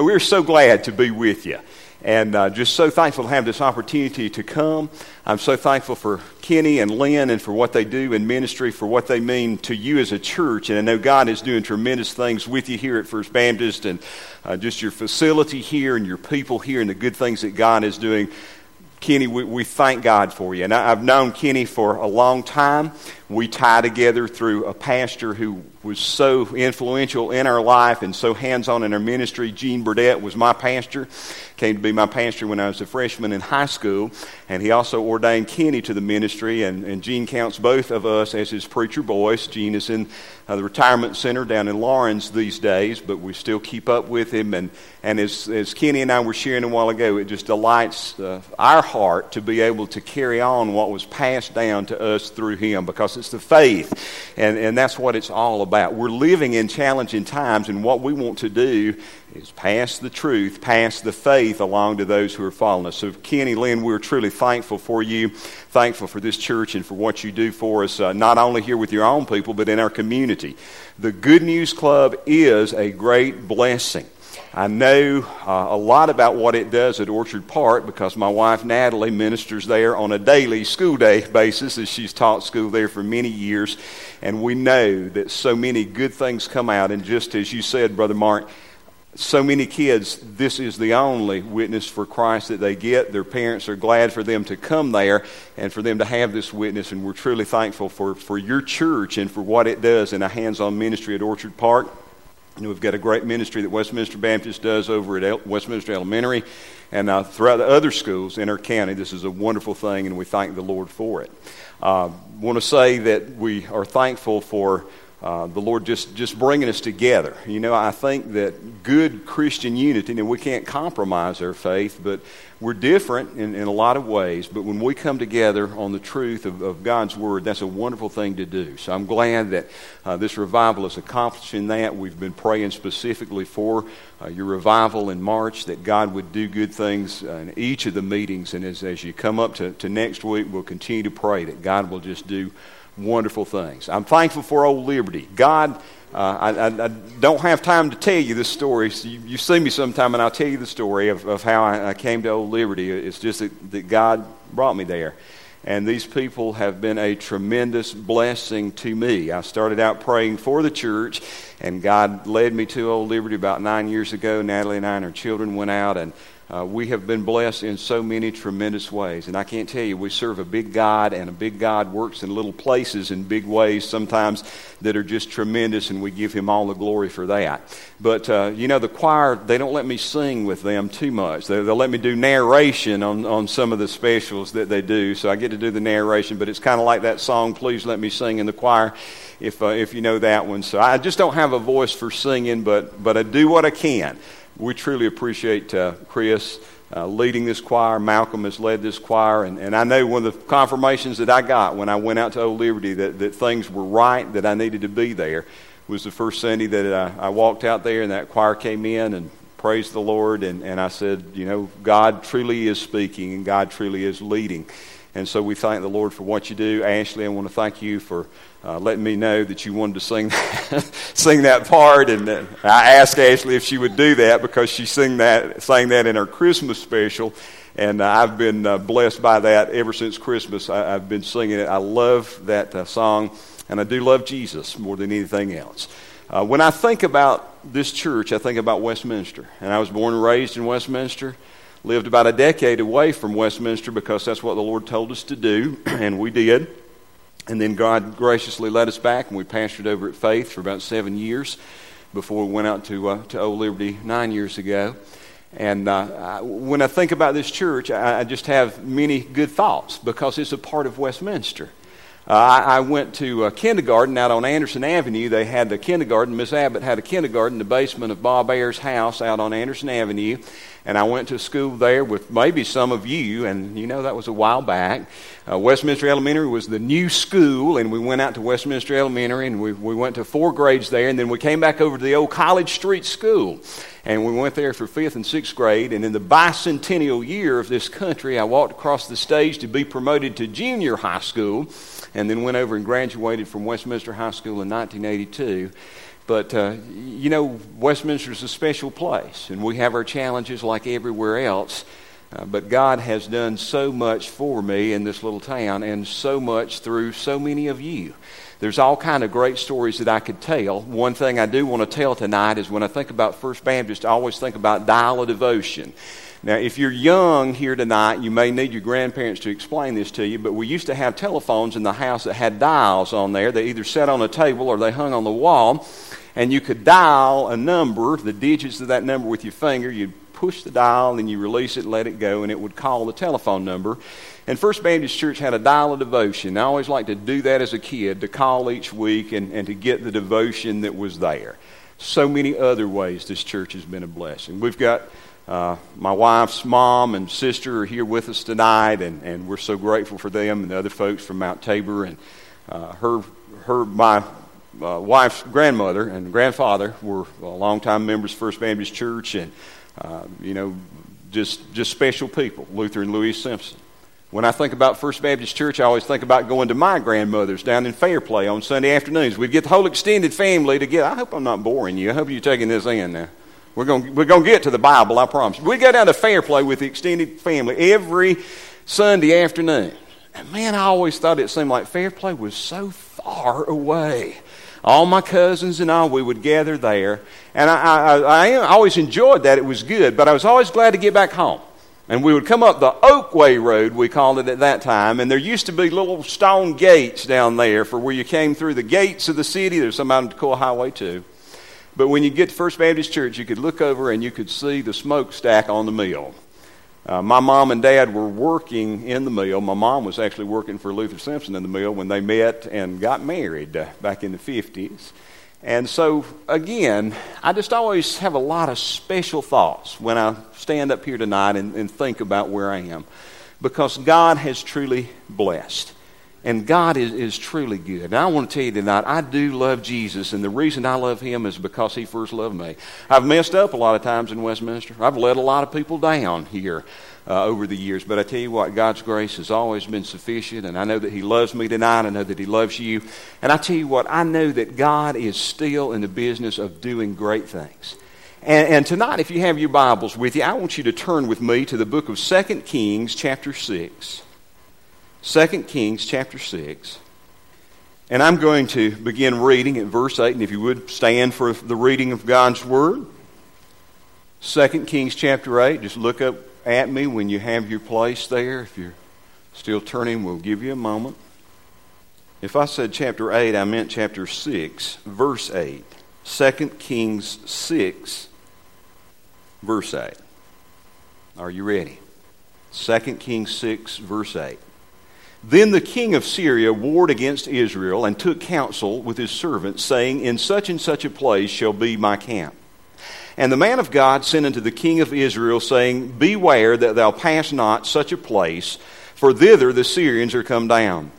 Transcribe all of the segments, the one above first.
we're so glad to be with you. And uh, just so thankful to have this opportunity to come. I'm so thankful for Kenny and Lynn and for what they do in ministry, for what they mean to you as a church. And I know God is doing tremendous things with you here at First Baptist and uh, just your facility here and your people here and the good things that God is doing. Kenny, we, we thank God for you. And I, I've known Kenny for a long time. We tie together through a pastor who was so influential in our life and so hands on in our ministry. Gene Burdett was my pastor, came to be my pastor when I was a freshman in high school, and he also ordained Kenny to the ministry. And, and Gene counts both of us as his preacher boys. Gene is in uh, the retirement center down in Laurens these days, but we still keep up with him. And, and as, as Kenny and I were sharing a while ago, it just delights uh, our heart to be able to carry on what was passed down to us through him because it's the faith. And, and that's what it's all about. We're living in challenging times, and what we want to do is pass the truth, pass the faith along to those who are following us. So, Kenny, Lynn, we're truly thankful for you, thankful for this church and for what you do for us, uh, not only here with your own people, but in our community. The Good News Club is a great blessing. I know uh, a lot about what it does at Orchard Park because my wife Natalie ministers there on a daily school day basis as she's taught school there for many years. And we know that so many good things come out. And just as you said, Brother Mark, so many kids, this is the only witness for Christ that they get. Their parents are glad for them to come there and for them to have this witness. And we're truly thankful for, for your church and for what it does in a hands on ministry at Orchard Park. Know, we've got a great ministry that Westminster Baptist does over at Westminster Elementary and uh, throughout the other schools in our county. This is a wonderful thing, and we thank the Lord for it. I uh, want to say that we are thankful for uh, the Lord just, just bringing us together. You know, I think that good Christian unity, and we can't compromise our faith, but we're different in, in a lot of ways. But when we come together on the truth of, of God's Word, that's a wonderful thing to do. So I'm glad that uh, this revival is accomplishing that. We've been praying specifically for uh, your revival in March, that God would do good things in each of the meetings. And as, as you come up to, to next week, we'll continue to pray that God will just do wonderful things. I'm thankful for Old Liberty. God, uh, I, I, I, don't have time to tell you this story. So you, you, see me sometime, and I'll tell you the story of, of how I, I, came to Old Liberty. It's just that, that God brought me there. And these people have been a tremendous blessing to me. I started out praying for the church, and God led me to Old Liberty about nine years ago. Natalie and I and our children went out, and uh, we have been blessed in so many tremendous ways. And I can't tell you, we serve a big God, and a big God works in little places in big ways sometimes that are just tremendous, and we give Him all the glory for that. But, uh, you know, the choir, they don't let me sing with them too much. They, will let me do narration on, on some of the specials that they do, so I get to do the narration, but it's kind of like that song, Please Let Me Sing in the Choir. If, uh, if you know that one. So I just don't have a voice for singing, but, but I do what I can we truly appreciate uh, Chris uh, leading this choir. Malcolm has led this choir. And, and I know one of the confirmations that I got when I went out to Old Liberty that, that things were right, that I needed to be there, was the first Sunday that I, I walked out there and that choir came in and praised the Lord. And, and I said, you know, God truly is speaking and God truly is leading. And so we thank the Lord for what you do. Ashley, I want to thank you for uh, letting me know that you wanted to sing sing that part. And uh, I asked Ashley if she would do that because she sang that sang that in her Christmas special. And uh, I've been uh, blessed by that ever since Christmas. I, have been singing it. I love that uh, song, and I do love Jesus more than anything else. Uh, when I think about this church, I think about Westminster. And I was born and raised in Westminster lived about a decade away from Westminster because that's what the Lord told us to do, and we did. And then God graciously led us back, and we pastored over at Faith for about seven years before we went out to, uh, to Old Liberty nine years ago. And uh, I, when I think about this church, I, I, just have many good thoughts because it's a part of Westminster. Uh, I, I, went to a kindergarten out on Anderson Avenue. They had a kindergarten. Miss Abbott had a kindergarten in the basement of Bob Ayers' house out on Anderson Avenue. And I went to school there with maybe some of you, and you know that was a while back. Uh, Westminster Elementary was the new school, and we went out to Westminster Elementary, and we, we went to four grades there, and then we came back over to the old College Street School. And we went there for fifth and sixth grade. And in the bicentennial year of this country, I walked across the stage to be promoted to junior high school, and then went over and graduated from Westminster High School in 1982. But, uh, you know, Westminster is a special place, and we have our challenges like everywhere else. Uh, but God has done so much for me in this little town, and so much through so many of you. There's all kind of great stories that I could tell. One thing I do want to tell tonight is when I think about First Baptist, I always think about dial of devotion. Now, if you're young here tonight, you may need your grandparents to explain this to you, but we used to have telephones in the house that had dials on there. They either sat on a table or they hung on the wall and you could dial a number, the digits of that number with your finger. You'd push the dial and you release it and let it go, and it would call the telephone number. And First Baptist Church had a dial of devotion. I always liked to do that as a kid, to call each week and, and to get the devotion that was there. So many other ways this church has been a blessing. We've got uh, my wife's mom and sister are here with us tonight, and, and we're so grateful for them and the other folks from Mount Tabor. And uh, her, her, my uh, wife's grandmother and grandfather were longtime members of First Baptist Church, and uh, you know, just just special people. Luther and Louise Simpson. When I think about First Baptist Church, I always think about going to my grandmother's down in Fairplay on Sunday afternoons. We'd get the whole extended family together. I hope I'm not boring you. I hope you're taking this in now. We're going we're going to get to the Bible, I promise. We go down to Fairplay with the extended family every Sunday afternoon. And man, I always thought it seemed like Fairplay was so far away all my cousins and I, we would gather there. And I, I, I, always enjoyed that. It was good. But I was always glad to get back home. And we would come up the Oakway Road, we called it at that time. And there used to be little stone gates down there for where you came through the gates of the city. There's some out on Toccoa Highway, too. But when you get to First Baptist Church, you could look over and you could see the smokestack on the mill. Uh, my mom and dad were working in the mill. My mom was actually working for Luther Simpson in the mill when they met and got married uh, back in the 50s. And so, again, I just always have a lot of special thoughts when I stand up here tonight and, and think about where I am because God has truly blessed. And God is, is truly good. And I want to tell you tonight, I do love Jesus, and the reason I love Him is because He first loved me. I've messed up a lot of times in Westminster. I've let a lot of people down here uh, over the years. But I tell you what, God's grace has always been sufficient, and I know that He loves me tonight. I know that He loves you. And I tell you what, I know that God is still in the business of doing great things. And, and, tonight, if you have your Bibles with you, I want you to turn with me to the book of 2 Kings, chapter 6. 2 Kings chapter 6. And I'm going to begin reading at verse 8. And if you would stand for the reading of God's Word. 2 Kings chapter 8. Just look up at me when you have your place there. If you're still turning, we'll give you a moment. If I said chapter 8, I meant chapter 6, verse 8. 2 Kings 6, verse 8. Are you ready? 2 Kings 6, verse 8. Then the king of Syria warred against Israel and took counsel with his servants, saying, In such and such a place shall be my camp. And the man of God sent unto the king of Israel, saying, Beware that thou pass not such a place, for thither the Syrians are come down.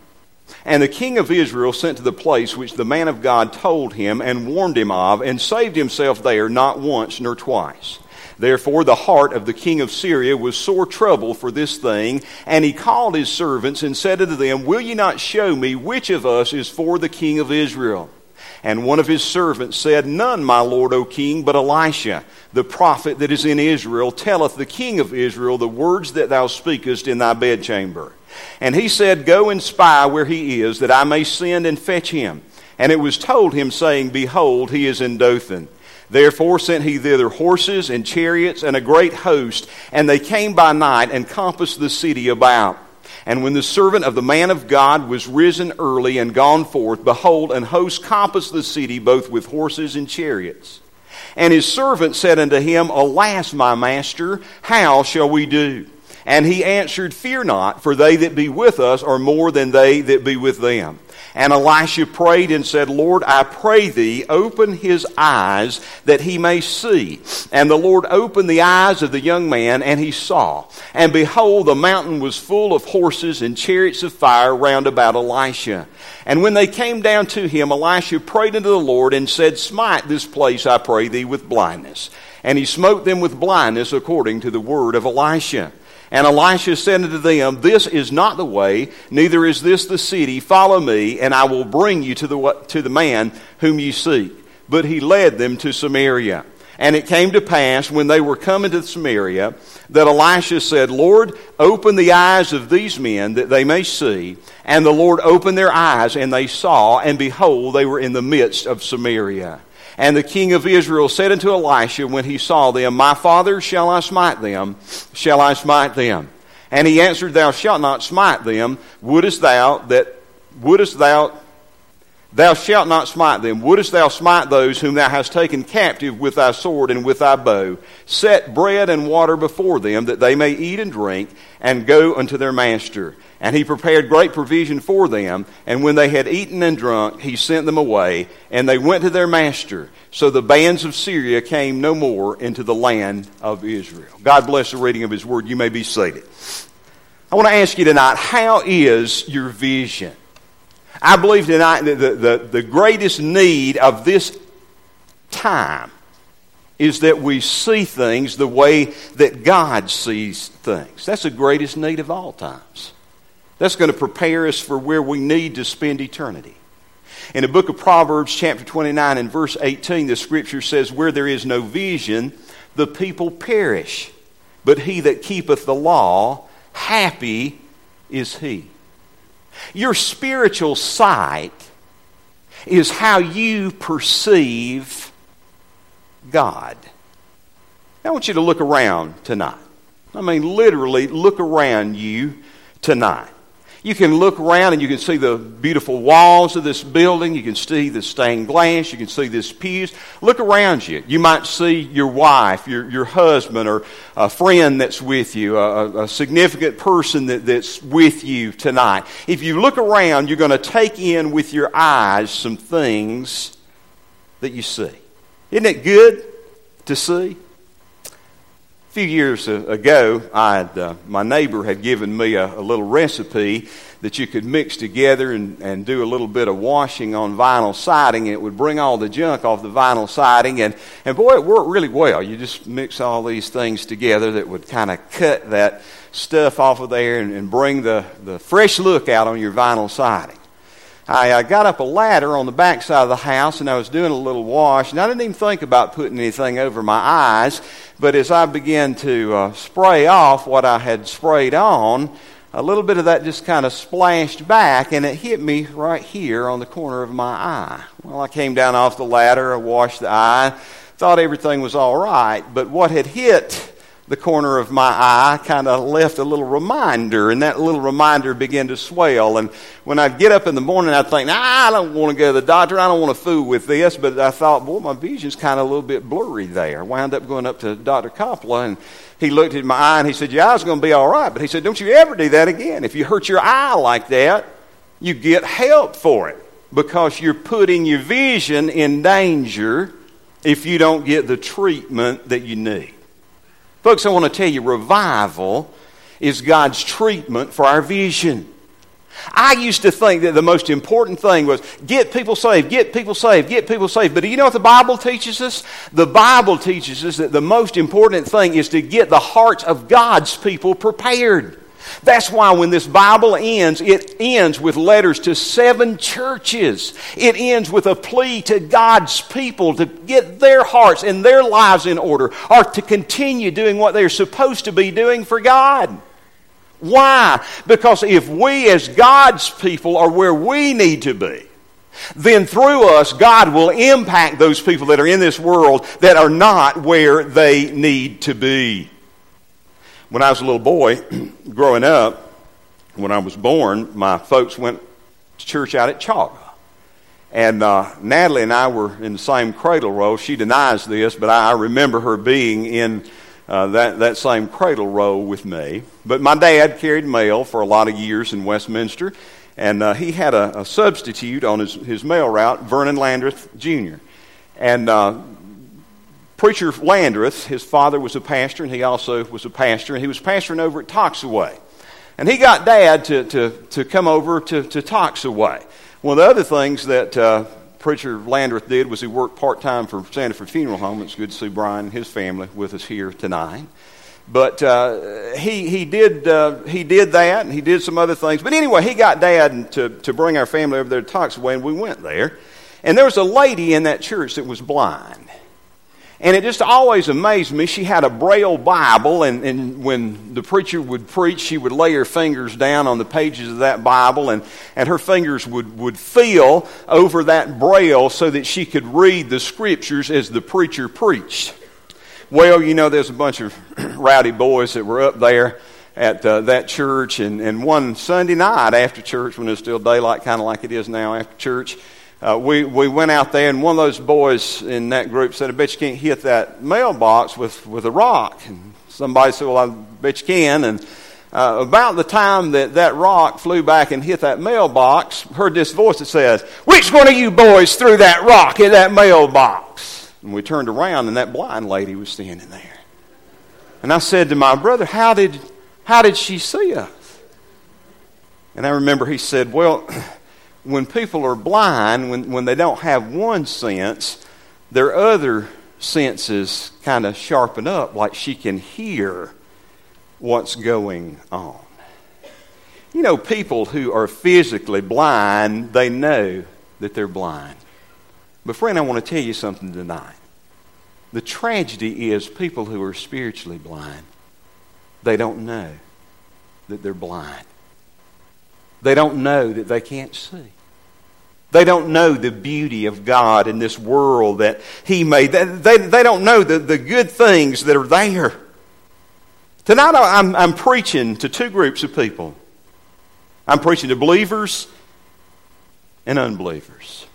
And the king of Israel sent to the place which the man of God told him and warned him of, and saved himself there not once nor twice. Therefore, the heart of the king of Syria was sore troubled for this thing, and he called his servants and said unto them, Will ye not show me which of us is for the king of Israel? And one of his servants said, None, my lord, O king, but Elisha, the prophet that is in Israel, telleth the king of Israel the words that thou speakest in thy bedchamber. And he said, Go and spy where he is, that I may send and fetch him. And it was told him, saying, Behold, he is in Dothan. Therefore sent he thither horses and chariots and a great host, and they came by night and compassed the city about. And when the servant of the man of God was risen early and gone forth, behold, an host compassed the city both with horses and chariots. And his servant said unto him, Alas, my master, how shall we do? And he answered, Fear not, for they that be with us are more than they that be with them. And Elisha prayed and said, Lord, I pray thee, open his eyes that he may see. And the Lord opened the eyes of the young man, and he saw. And behold, the mountain was full of horses and chariots of fire round about Elisha. And when they came down to him, Elisha prayed unto the Lord and said, Smite this place, I pray thee, with blindness. And he smote them with blindness according to the word of Elisha. And Elisha said unto them, This is not the way, neither is this the city. Follow me, and I will bring you to the, to the man whom you seek. but he led them to Samaria. And it came to pass when they were coming to Samaria that Elisha said, Lord, open the eyes of these men that they may see. And the Lord opened their eyes, and they saw, and behold, they were in the midst of Samaria. And the king of Israel said unto Elisha when he saw them, My father, shall I smite them? Shall I smite them? And he answered, Thou shalt not smite them. Wouldest thou that wouldest thou Thou shalt not smite them. Wouldest thou smite those whom thou hast taken captive with thy sword and with thy bow? Set bread and water before them, that they may eat and drink, and go unto their master. And he prepared great provision for them. And when they had eaten and drunk, he sent them away, and they went to their master. So the bands of Syria came no more into the land of Israel. God bless the reading of his word. You may be seated. I want to ask you tonight, how is your vision? I believe tonight that the, the, the greatest need of this time is that we see things the way that God sees things. That's the greatest need of all times. That's going to prepare us for where we need to spend eternity. In the book of Proverbs, chapter 29 and verse 18, the scripture says, Where there is no vision, the people perish. But he that keepeth the law, happy is he. Your spiritual sight is how you perceive God. I want you to look around tonight. I mean, literally, look around you tonight. You can look around and you can see the beautiful walls of this building. You can see the stained glass. You can see this pews. Look around you. You might see your wife, your, your husband, or a friend that's with you, a, a significant person that, that's with you tonight. If you look around, you're going to take in with your eyes some things that you see. Isn't it good to see? Few years ago, I had, uh, my neighbor had given me a, a, little recipe that you could mix together and, and do a little bit of washing on vinyl siding. And it would bring all the junk off the vinyl siding. And, and boy, it worked really well. You just mix all these things together that would kind of cut that stuff off of there and, and bring the, the fresh look out on your vinyl siding. I uh, got up a ladder on the back side of the house and I was doing a little wash. And I didn't even think about putting anything over my eyes. But as I began to uh, spray off what I had sprayed on, a little bit of that just kind of splashed back and it hit me right here on the corner of my eye. Well, I came down off the ladder, I washed the eye, thought everything was all right. But what had hit the corner of my eye kind of left a little reminder, and that little reminder began to swell. And when I'd get up in the morning, I'd think, nah, I don't want to go to the doctor. I don't want to fool with this. But I thought, boy, my vision's kind of a little bit blurry there. Wound up going up to Dr. Coppola, and he looked at my eye and he said, Your eye's going to be all right. But he said, Don't you ever do that again. If you hurt your eye like that, you get help for it because you're putting your vision in danger if you don't get the treatment that you need. Folks, I want to tell you revival is God's treatment for our vision. I used to think that the most important thing was get people saved, get people saved, get people saved. But do you know what the Bible teaches us? The Bible teaches us that the most important thing is to get the hearts of God's people prepared. That's why when this Bible ends, it ends with letters to seven churches. It ends with a plea to God's people to get their hearts and their lives in order or to continue doing what they're supposed to be doing for God. Why? Because if we as God's people are where we need to be, then through us, God will impact those people that are in this world that are not where they need to be. When I was a little boy, growing up, when I was born, my folks went to church out at Chauga. And uh, Natalie and I were in the same cradle row. She denies this, but I remember her being in uh, that, that same cradle row with me. But my dad carried mail for a lot of years in Westminster, and uh, he had a, a, substitute on his, his mail route, Vernon Landreth Jr. And uh, Preacher Landreth, his father was a pastor, and he also was a pastor, and he was pastoring over at Toxaway. And he got Dad to, to, to come over to, to Toxaway. One of the other things that uh, Preacher Landreth did was he worked part time for Santa Funeral Home. It's good to see Brian and his family with us here tonight. But uh, he, he, did, uh, he did that, and he did some other things. But anyway, he got Dad to, to bring our family over there to Toxaway, and we went there. And there was a lady in that church that was blind. And it just always amazed me. She had a Braille Bible, and, and when the preacher would preach, she would lay her fingers down on the pages of that Bible, and, and her fingers would, would feel over that Braille so that she could read the scriptures as the preacher preached. Well, you know, there's a bunch of rowdy boys that were up there at uh, that church, and, and one Sunday night after church, when it was still daylight, kind of like it is now after church, uh, we, we went out there, and one of those boys in that group said, I bet you can't hit that mailbox with, with a rock. And somebody said, Well, I bet you can. And uh, about the time that that rock flew back and hit that mailbox, heard this voice that says, Which one of you boys threw that rock in that mailbox? And we turned around, and that blind lady was standing there. And I said to my brother, How did, how did she see us? And I remember he said, Well, when people are blind, when, when they don't have one sense, their other senses kind of sharpen up, like she can hear what's going on. You know, people who are physically blind, they know that they're blind. But, friend, I want to tell you something tonight. The tragedy is people who are spiritually blind, they don't know that they're blind. They don't know that they can't see. They don't know the beauty of God in this world that He made. They, they, they don't know the, the good things that are there. Tonight I'm, I'm preaching to two groups of people. I'm preaching to believers and unbelievers.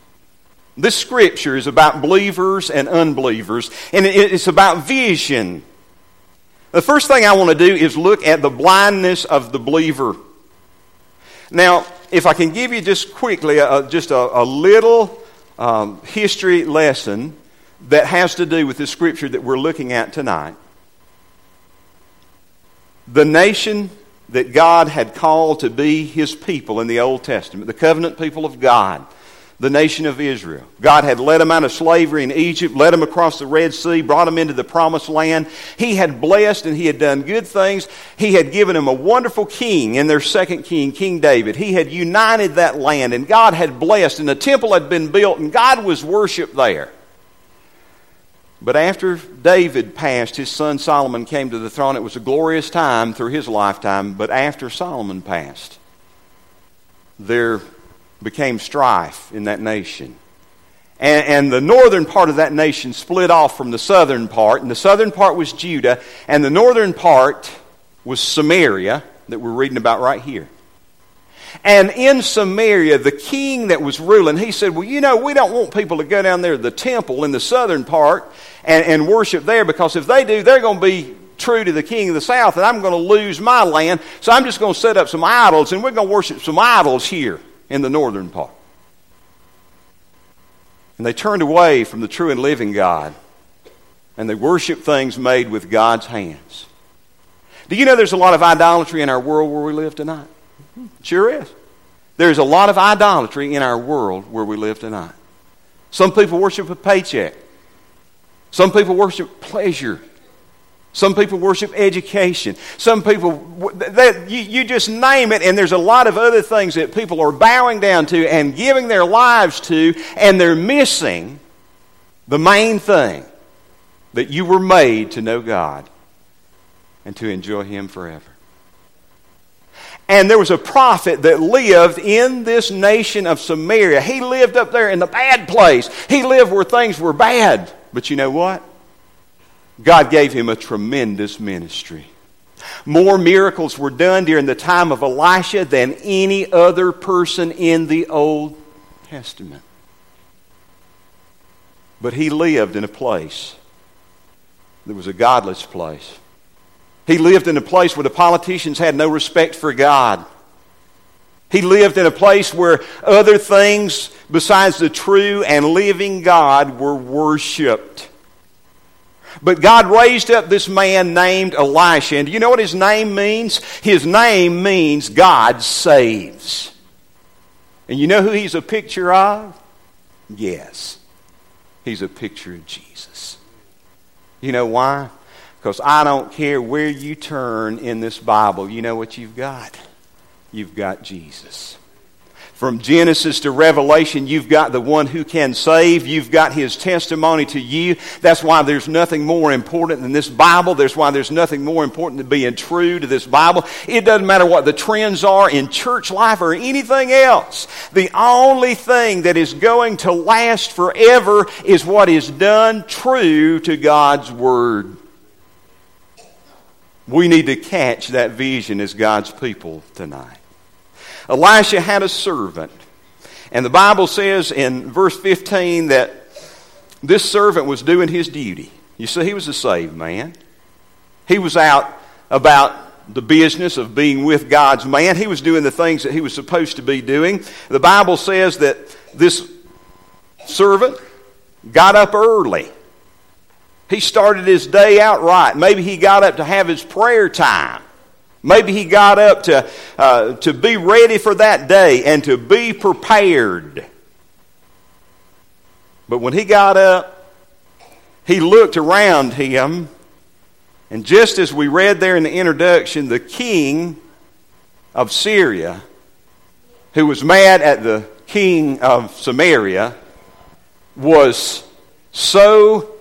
This scripture is about believers and unbelievers, and it's about vision. The first thing I want to do is look at the blindness of the believer. Now, if I can give you just quickly a, just a, a little um, history lesson that has to do with the scripture that we're looking at tonight. The nation that God had called to be his people in the Old Testament, the covenant people of God, the nation of Israel. God had led them out of slavery in Egypt, led them across the Red Sea, brought them into the promised land. He had blessed and he had done good things. He had given them a wonderful king in their second king, King David. He had united that land and God had blessed and the temple had been built and God was worshiped there. But after David passed, his son Solomon came to the throne. It was a glorious time through his lifetime, but after Solomon passed, there became strife in that nation. And, and, the northern part of that nation split off from the southern part, and the southern part was Judah, and the northern part was Samaria, that we're reading about right here. And in Samaria, the king that was ruling, he said, Well, you know, we don't want people to go down there to the temple in the southern part and, and worship there because if they do, they're going to be true to the king of the south, and I'm going to lose my land. So I'm just going to set up some idols, and we're going to worship some idols here in the northern part. And they turned away from the true and living God, and they worshiped things made with God's hands. Do you know there's a lot of idolatry in our world where we live tonight? Sure is. There's a lot of idolatry in our world where we live tonight. Some people worship a paycheck. Some people worship pleasure. Some people worship education. Some people, that, you, you just name it, and there's a lot of other things that people are bowing down to and giving their lives to, and they're missing the main thing that you were made to know God and to enjoy Him forever. And there was a prophet that lived in this nation of Samaria. He lived up there in the bad place. He lived where things were bad. But you know what? God gave him a tremendous ministry. More miracles were done during the time of Elisha than any other person in the Old Testament. But he lived in a place that was a godless place. He lived in a place where the politicians had no respect for God. He lived in a place where other things besides the true and living God were worshiped. But God raised up this man named Elisha. And do you know what his name means? His name means God saves. And you know who he's a picture of? Yes. He's a picture of Jesus. You know why? Because I don't care where you turn in this Bible, you know what you've got? You've got Jesus. From Genesis to Revelation, you've got the one who can save. You've got his testimony to you. That's why there's nothing more important than this Bible. There's why there's nothing more important than being true to this Bible. It doesn't matter what the trends are in church life or anything else. The only thing that is going to last forever is what is done true to God's Word. We need to catch that vision as God's people tonight. Elisha had a servant. And the Bible says in verse 15 that this servant was doing his duty. You see, he was a saved man. He was out about the business of being with God's man. He was doing the things that he was supposed to be doing. The Bible says that this servant got up early. He started his day out right. Maybe he got up to have his prayer time. Maybe he got up to, uh, to be ready for that day and to be prepared. But when he got up, he looked around him, and just as we read there in the introduction, the king of Syria, who was mad at the king of Samaria, was so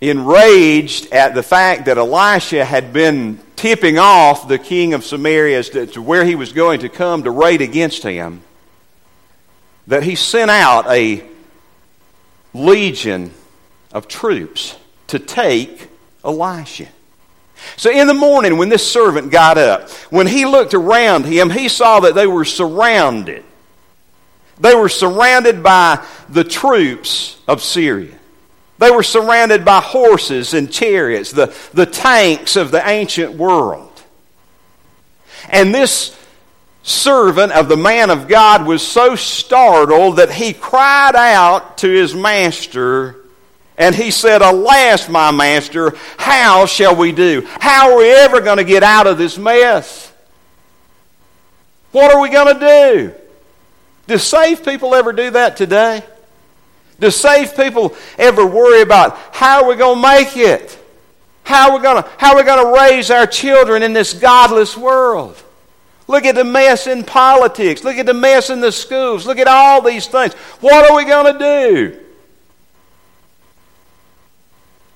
enraged at the fact that Elisha had been tipping off the king of Samaria as to, to where he was going to come to raid against him, that he sent out a legion of troops to take Elisha. So in the morning, when this servant got up, when he looked around him, he saw that they were surrounded. They were surrounded by the troops of Syria. They were surrounded by horses and chariots, the, the tanks of the ancient world. And this servant of the man of God was so startled that he cried out to his master and he said, Alas, my master, how shall we do? How are we ever going to get out of this mess? What are we going to do? Do saved people ever do that today? Do saved people ever worry about how are we going to make it? How are we going to, how are we going to raise our children in this godless world? Look at the mess in politics. Look at the mess in the schools. Look at all these things. What are we going to do?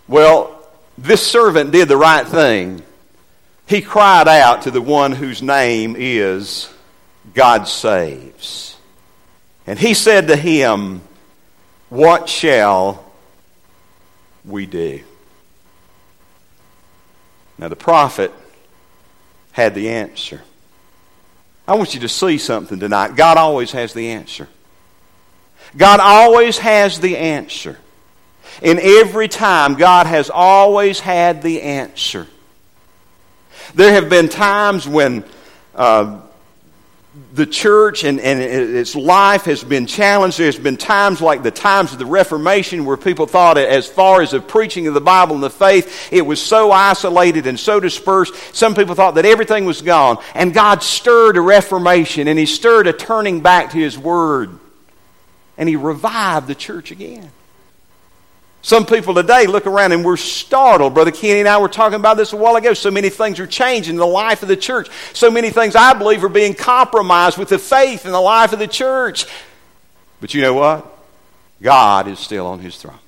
Well, this servant did the right thing. He cried out to the one whose name is God Saves. And he said to him, what shall we do? Now, the prophet had the answer. I want you to see something tonight. God always has the answer. God always has the answer. In every time, God has always had the answer. There have been times when uh, the church and, and its life has been challenged. There's been times like the times of the Reformation where people thought, as far as the preaching of the Bible and the faith, it was so isolated and so dispersed. Some people thought that everything was gone. And God stirred a reformation and He stirred a turning back to His Word. And He revived the church again. Some people today look around and we're startled. Brother Kenny and I were talking about this a while ago. So many things are changing in the life of the church. So many things I believe are being compromised with the faith in the life of the church. But you know what? God is still on his throne.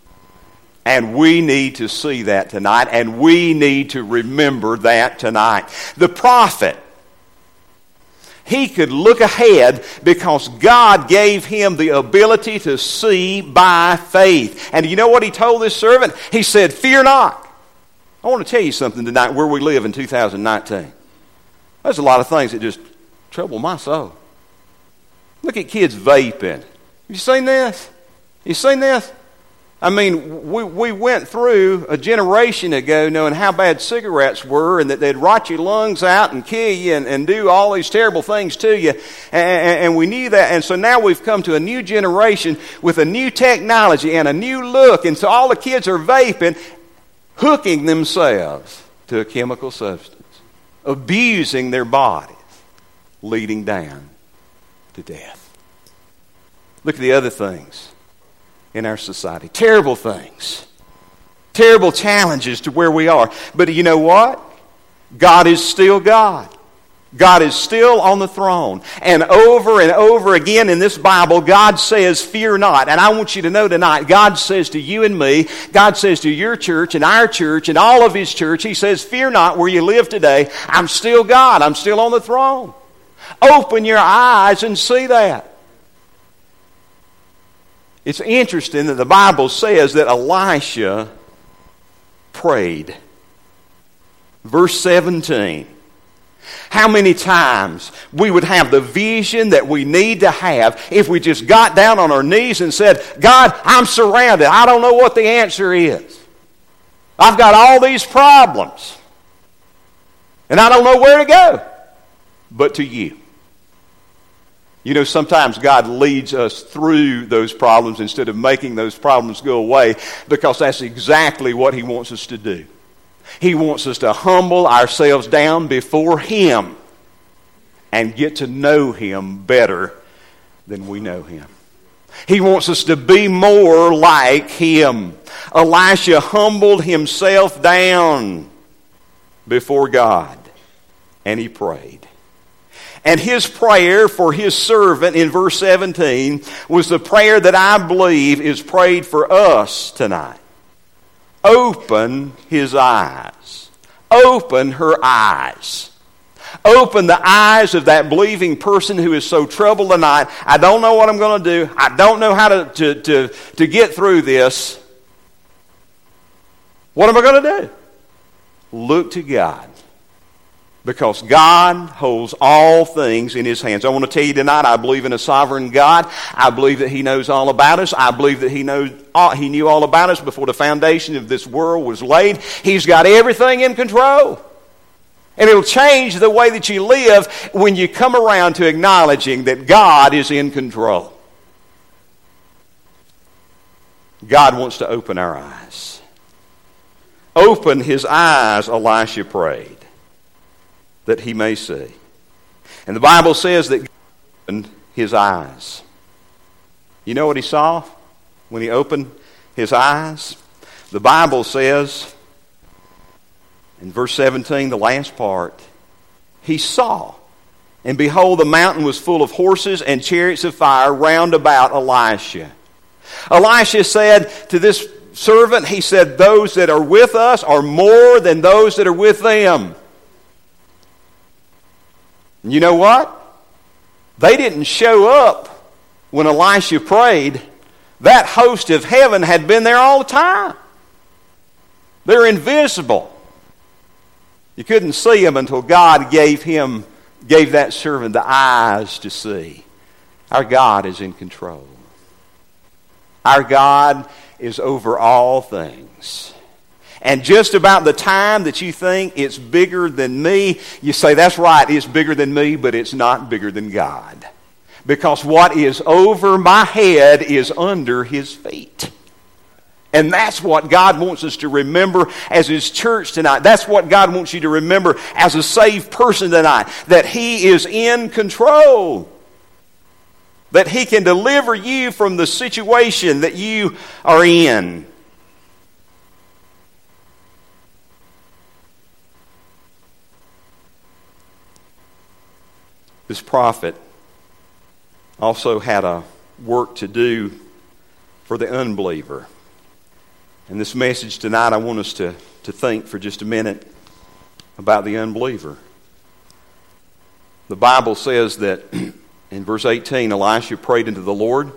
And we need to see that tonight, and we need to remember that tonight. The prophet he could look ahead because God gave him the ability to see by faith. And you know what he told this servant? He said, Fear not. I want to tell you something tonight where we live in 2019. There's a lot of things that just trouble my soul. Look at kids vaping. Have you seen this? You seen this? I mean, we, we went through a generation ago knowing how bad cigarettes were and that they'd rot your lungs out and kill you and, and do all these terrible things to you. And, and we knew that. And so now we've come to a new generation with a new technology and a new look. And so all the kids are vaping, hooking themselves to a chemical substance, abusing their bodies, leading down to death. Look at the other things in our society. Terrible things. Terrible challenges to where we are. But you know what? God is still God. God is still on the throne. And over and over again in this Bible, God says, Fear not. And I want you to know tonight, God says to you and me, God says to your church and our church and all of His church, He says, Fear not where you live today. I'm still God. I'm still on the throne. Open your eyes and see that. It's interesting that the Bible says that Elisha prayed. Verse 17. How many times we would have the vision that we need to have if we just got down on our knees and said, God, I'm surrounded. I don't know what the answer is. I've got all these problems. And I don't know where to go but to you. You know, sometimes God leads us through those problems instead of making those problems go away because that's exactly what He wants us to do. He wants us to humble ourselves down before Him and get to know Him better than we know Him. He wants us to be more like Him. Elisha humbled himself down before God and he prayed. And his prayer for his servant in verse 17 was the prayer that I believe is prayed for us tonight. Open his eyes. Open her eyes. Open the eyes of that believing person who is so troubled tonight. I don't know what I'm going to do. I don't know how to, to, to, to get through this. What am I going to do? Look to God because God holds all things in His hands. I want to tell you tonight, I believe in a sovereign God. I believe that He knows all about us. I believe that He knows all, He knew all about us before the foundation of this world was laid. He's got everything in control. And it'll change the way that you live when you come around to acknowledging that God is in control. God wants to open our eyes. Open his eyes, Elisha prayed that he may see. And the Bible says that God opened his eyes. You know what he saw when he opened his eyes? The Bible says in verse 17, the last part, he saw. And behold, the mountain was full of horses and chariots of fire round about Elisha. Elisha said to this servant, he said, Those that are with us are more than those that are with them. And you know what? They didn't show up when Elisha prayed. That host of heaven had been there all the time. They're invisible. You couldn't see them until God gave him, gave that servant the eyes to see. Our God is in control. Our God is over all things. And just about the time that you think it's bigger than me, you say, that's right, it's bigger than me, but it's not bigger than God. Because what is over my head is under his feet. And that's what God wants us to remember as His church tonight. That's what God wants you to remember as a saved person tonight. That He is in control. That He can deliver you from the situation that you are in. This prophet also had a work to do for the unbeliever. And this message tonight, I want us to, to think for just a minute about the unbeliever. The Bible says that in verse 18, Elisha prayed unto the Lord,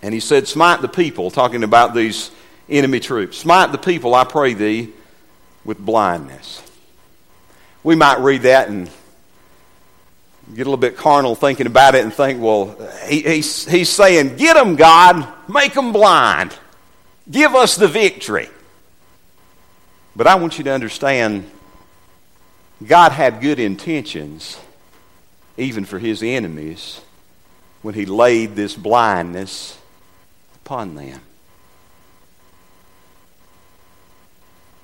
and he said, Smite the people, talking about these enemy troops. Smite the people, I pray thee, with blindness. We might read that and get a little bit carnal thinking about it and think, well, he, he's, he's saying, get them, God, make them blind, give us the victory. But I want you to understand, God had good intentions, even for his enemies, when he laid this blindness upon them.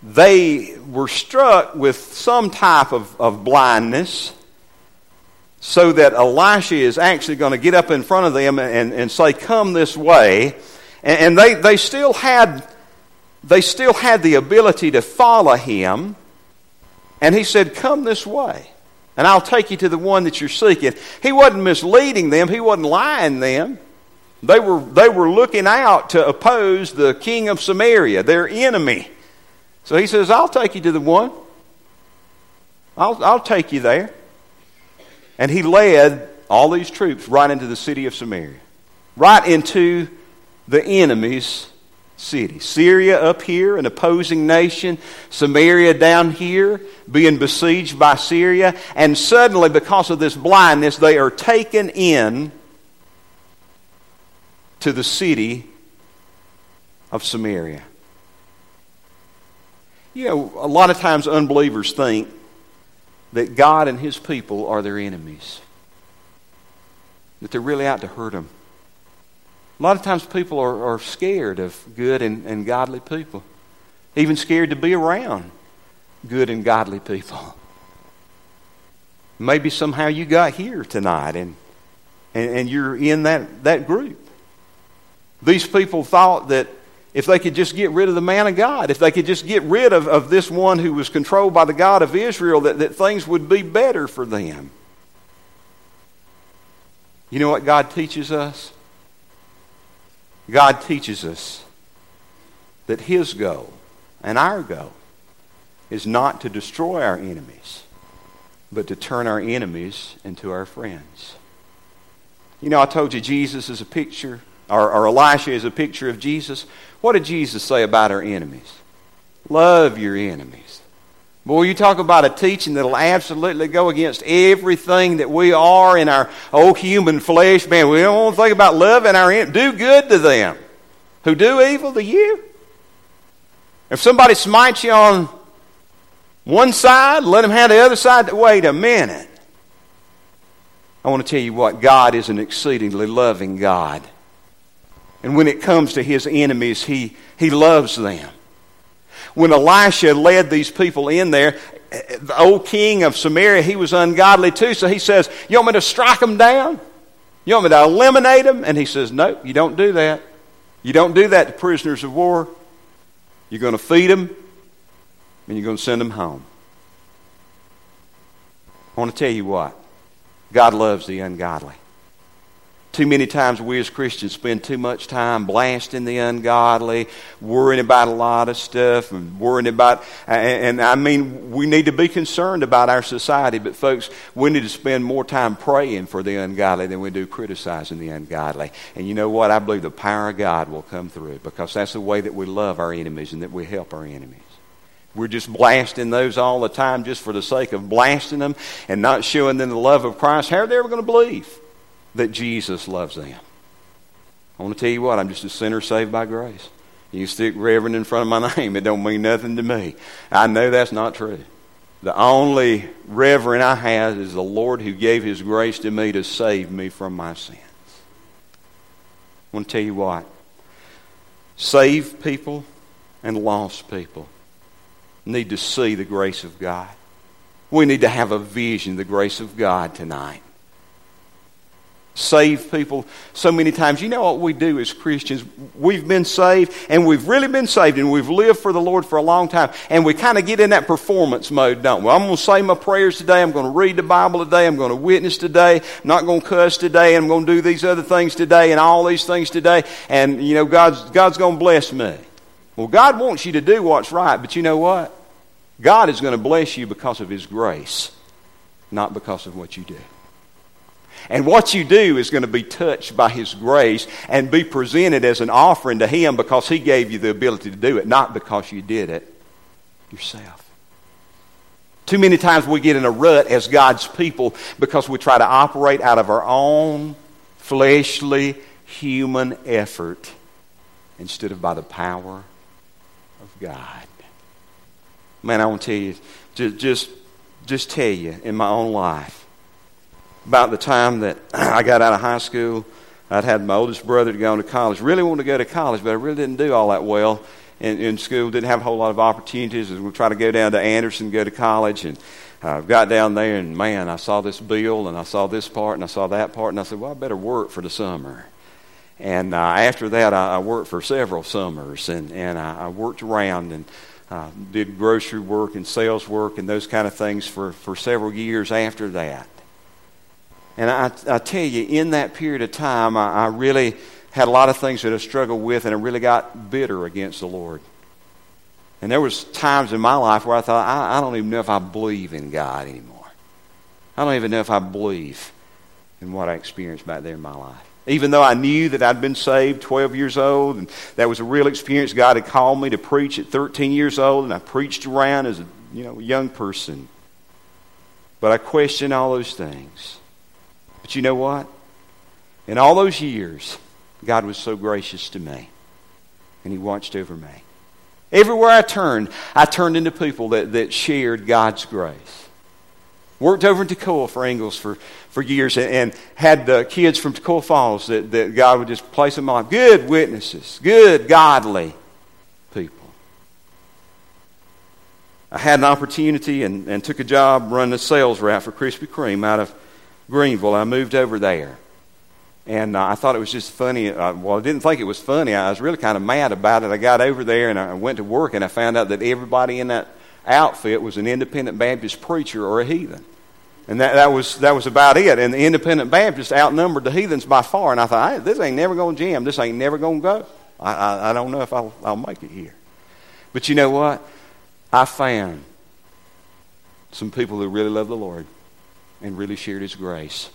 They were struck with some type of, of blindness so that Elisha is actually going to get up in front of them and, and say, Come this way. And, and they, they, still had, they still had the ability to follow him. And he said, Come this way. and I'll take you to the one that you're seeking. He wasn't misleading them, he wasn't lying them. They were, they were looking out to oppose the king of Samaria, their enemy. So he says, I'll take you to the one. I'll, I'll take you there. And he led all these troops right into the city of Samaria, right into the enemy's city. Syria up here, an opposing nation. Samaria down here, being besieged by Syria. And suddenly, because of this blindness, they are taken in to the city of Samaria. You know, a lot of times unbelievers think that God and His people are their enemies, that they're really out to hurt them. A lot of times people are, are scared of good and, and godly people, even scared to be around good and godly people. Maybe somehow you got here tonight and, and, and you're in that, that group. These people thought that if they could just get rid of the man of God, if they could just get rid of, of this one who was controlled by the God of Israel, that, that things would be better for them. You know what God teaches us? God teaches us that His goal and our goal is not to destroy our enemies, but to turn our enemies into our friends. You know, I told you Jesus is a picture, or, or Elisha is a picture of Jesus. What did Jesus say about our enemies? Love your enemies. Boy, you talk about a teaching that'll absolutely go against everything that we are in our old human flesh. Man, we don't want to think about loving our enemies. Do good to them who do evil to you. If somebody smites you on one side, let them have the other side. Wait a minute. I want to tell you what God is an exceedingly loving God. And when it comes to his enemies, he, he loves them when Elisha led these people in there, the old king of Samaria, he was ungodly too. So he says, You want me to strike them down? You want me to eliminate them? And he says, No, you don't do that. You don't do that to prisoners of war. You're going to feed them and you're going to send them home. I want to tell you what God loves the ungodly. Too many times we as Christians spend too much time blasting the ungodly, worrying about a lot of stuff, and worrying about, and, and I mean, we need to be concerned about our society, but folks, we need to spend more time praying for the ungodly than we do criticizing the ungodly. And you know what? I believe the power of God will come through because that's the way that we love our enemies and that we help our enemies. We're just blasting those all the time just for the sake of blasting them and not showing them the love of Christ. How are they ever going to believe? That Jesus loves them. I want to tell you what, I'm just a sinner saved by grace. You stick Reverend in front of my name, it don't mean nothing to me. I know that's not true. The only Reverend I have is the Lord who gave His grace to me to save me from my sins. I want to tell you what. Saved people and lost people need to see the grace of God. We need to have a vision, the grace of God tonight save people so many times. You know what we do as Christians? We've been saved and we've really been saved and we've lived for the Lord for a long time. And we kind of get in that performance mode, don't we? I'm going to say my prayers today. I'm going to read the Bible today. I'm going to witness today. I'm not going to cuss today. I'm going to do these other things today and all these things today. And, you know, God's, God's going to bless me. Well, God wants you to do what's right, but you know what? God is going to bless you because of His grace, not because of what you do. And what you do is going to be touched by His grace and be presented as an offering to Him because He gave you the ability to do it, not because you did it yourself. Too many times we get in a rut as God's people because we try to operate out of our own fleshly human effort instead of by the power of God. Man, I want to tell you, just, just, tell you in my own life, about the time that I got out of high school, I'd had my oldest brother to go to college. Really wanted to go to college, but I really didn't do all that well in, in school. Didn't have a whole lot of opportunities. We tried to go down to Anderson, go to college, and I got down there, and man, I saw this bill, and I saw this part, and I saw that part, and I said, well, I better work for the summer. And uh, after that, I, I, worked for several summers, and, and I, I worked around and uh, did grocery work and sales work and those kind of things for, for several years after that. And I, I tell you, in that period of time, I, I really had a lot of things that I struggled with, and I really got bitter against the Lord. And there was times in my life where I thought, I, I don't even know if I believe in God anymore. I don't even know if I believe in what I experienced back there in my life. Even though I knew that I'd been saved 12 years old, and that was a real experience. God had called me to preach at 13 years old, and I preached around as a you know, young person. But I questioned all those things. But you know what? In all those years, God was so gracious to me, and He watched over me. Everywhere I turned, I turned into people that, that shared God's grace. Worked over in Toccoa for Ingles for, for years and, and had the kids from Toccoa Falls that, that God would just place in my life. Good witnesses, good, godly people. I had an opportunity and, and took a job running a sales route for Krispy Kreme out of Greenville. I moved over there. And uh, I thought it was just funny. Uh, well, I didn't think it was funny. I was really kind of mad about it. I got over there and I went to work and I found out that everybody in that outfit was an independent Baptist preacher or a heathen. And that, that, was, that was about it. And the independent Baptists outnumbered the heathens by far. And I thought, this ain't never going to jam. This ain't never going to go. I, I, I, don't know if I'll, I'll make it here. But you know what? I found some people who really love the Lord and really shared His grace.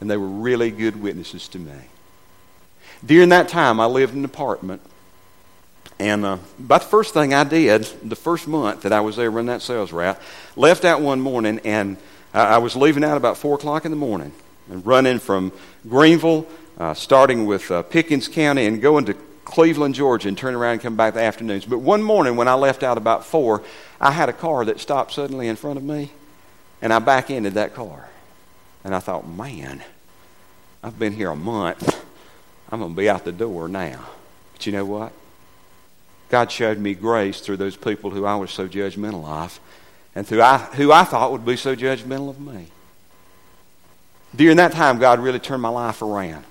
And they were really good witnesses to me. During that time, I lived in an apartment and uh, about the first thing I did, the first month that I was there running that sales route, left out one morning and I, was leaving out about 4 o'clock in the morning and running from Greenville, uh, starting with uh, Pickens County and going to Cleveland, Georgia, and turning around and come back the afternoons. But one morning when I left out about 4, I had a car that stopped suddenly in front of me and I back ended that car. And I thought, man, I've been here a month. I'm going to be out the door now. But you know what? God showed me grace through those people who I was so judgmental of and through I, who I thought would be so judgmental of me. During that time, God really turned my life around.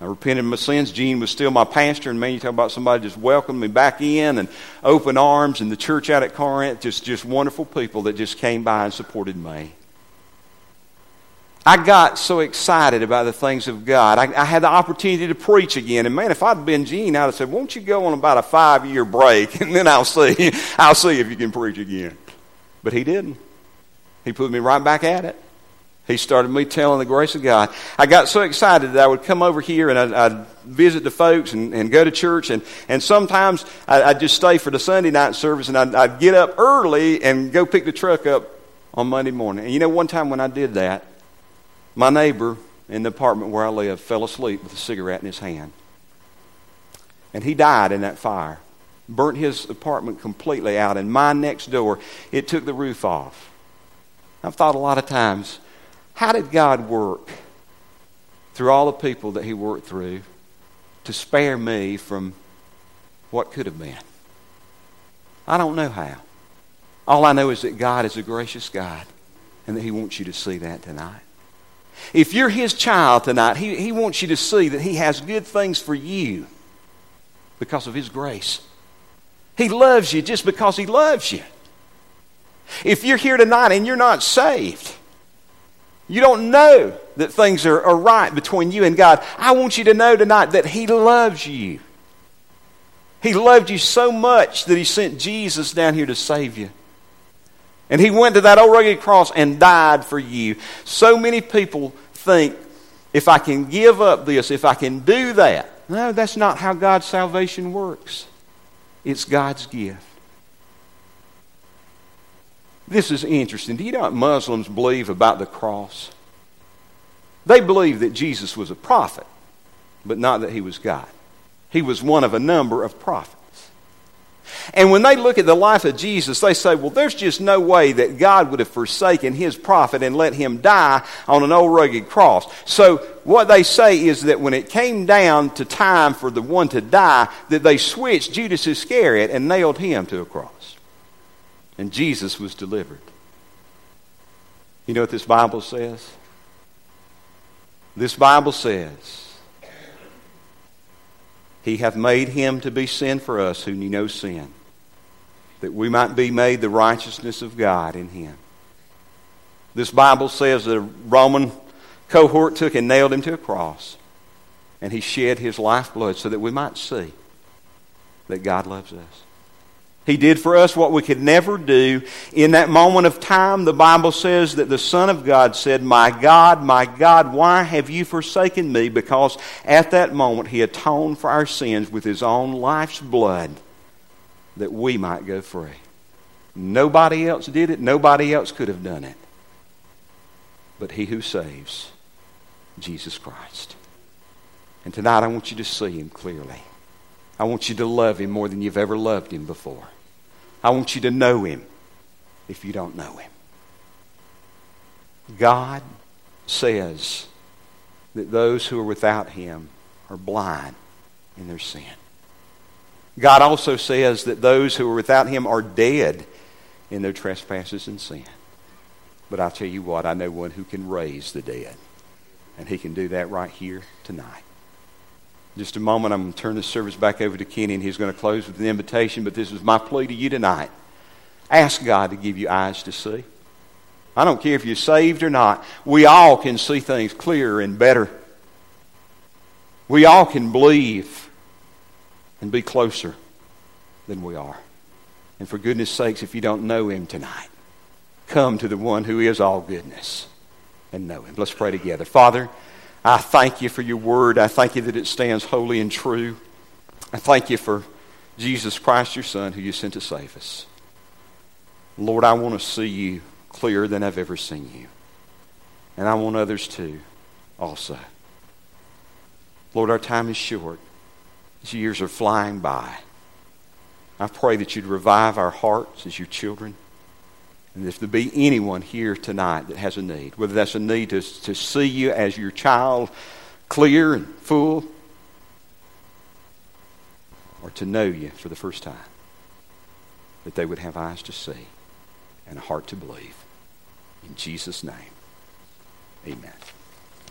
I repented of my sins. Gene was still my pastor, and man, you talk about somebody just welcomed me back in and open arms, and the church out at Corinth, just, just wonderful people that just came by and supported me. I got so excited about the things of God. I, I, had the opportunity to preach again. And man, if I'd been Gene, I'd have said, Won't you go on about a five year break and then I'll see, I'll see if you can preach again. But he didn't. He put me right back at it. He started me telling the grace of God. I got so excited that I would come over here and I'd, I'd visit the folks and, and, go to church. And, and sometimes I'd, I'd, just stay for the Sunday night service and I'd, I'd get up early and go pick the truck up on Monday morning. And you know, one time when I did that, my neighbor in the apartment where I live fell asleep with a cigarette in his hand. And he died in that fire. Burnt his apartment completely out. And my next door, it took the roof off. I've thought a lot of times, how did God work through all the people that he worked through to spare me from what could have been? I don't know how. All I know is that God is a gracious God and that he wants you to see that tonight. If you're His child tonight, He, he wants you to see that He has good things for you because of His grace. He loves you just because He loves you. If you're here tonight and you're not saved, you don't know that things are, are right between you and God, I want you to know tonight that He loves you. He loved you so much that He sent Jesus down here to save you. And he went to that old rugged cross and died for you. So many people think, if I can give up this, if I can do that. No, that's not how God's salvation works. It's God's gift. This is interesting. Do you know what Muslims believe about the cross? They believe that Jesus was a prophet, but not that he was God. He was one of a number of prophets. And when they look at the life of Jesus, they say, well, there's just no way that God would have forsaken his prophet and let him die on an old rugged cross. So what they say is that when it came down to time for the one to die, that they switched Judas Iscariot and nailed him to a cross. And Jesus was delivered. You know what this Bible says? This Bible says, he hath made him to be sin for us who knew no sin, that we might be made the righteousness of God in him. This Bible says a Roman cohort took and nailed him to a cross, and he shed his lifeblood so that we might see that God loves us. He did for us what we could never do. In that moment of time, the Bible says that the Son of God said, My God, my God, why have you forsaken me? Because at that moment, He atoned for our sins with His own life's blood that we might go free. Nobody else did it, nobody else could have done it. But He who saves, Jesus Christ. And tonight I want you to see Him clearly. I want you to love Him more than you've ever loved Him before. I want you to know Him if you don't know Him. God says that those who are without Him are blind in their sin. God also says that those who are without Him are dead in their trespasses and sin. But I'll tell you what, I know one who can raise the dead. And He can do that right here tonight. Just a moment, I'm going to turn the service back over to Kenny, and he's going to close with an invitation. But this is my plea to you tonight. Ask God to give you eyes to see. I don't care if you're saved or not. We all can see things clearer and better. We all can believe and be closer than we are. And for goodness sakes, if you don't know Him tonight, come to the one who is all goodness and know Him. Let's pray together. Father, I thank you for your word. I thank you that it stands holy and true. I thank you for Jesus Christ, your Son, who you sent to save us. Lord, I want to see you clearer than I've ever seen you. And I want others to also. Lord, our time is short. These years are flying by. I pray that you'd revive our hearts as your children. And if there be anyone here tonight that has a need, whether that's a need to, to see you as your child clear and full, or to know you for the first time, that they would have eyes to see and a heart to believe. In Jesus' name, amen.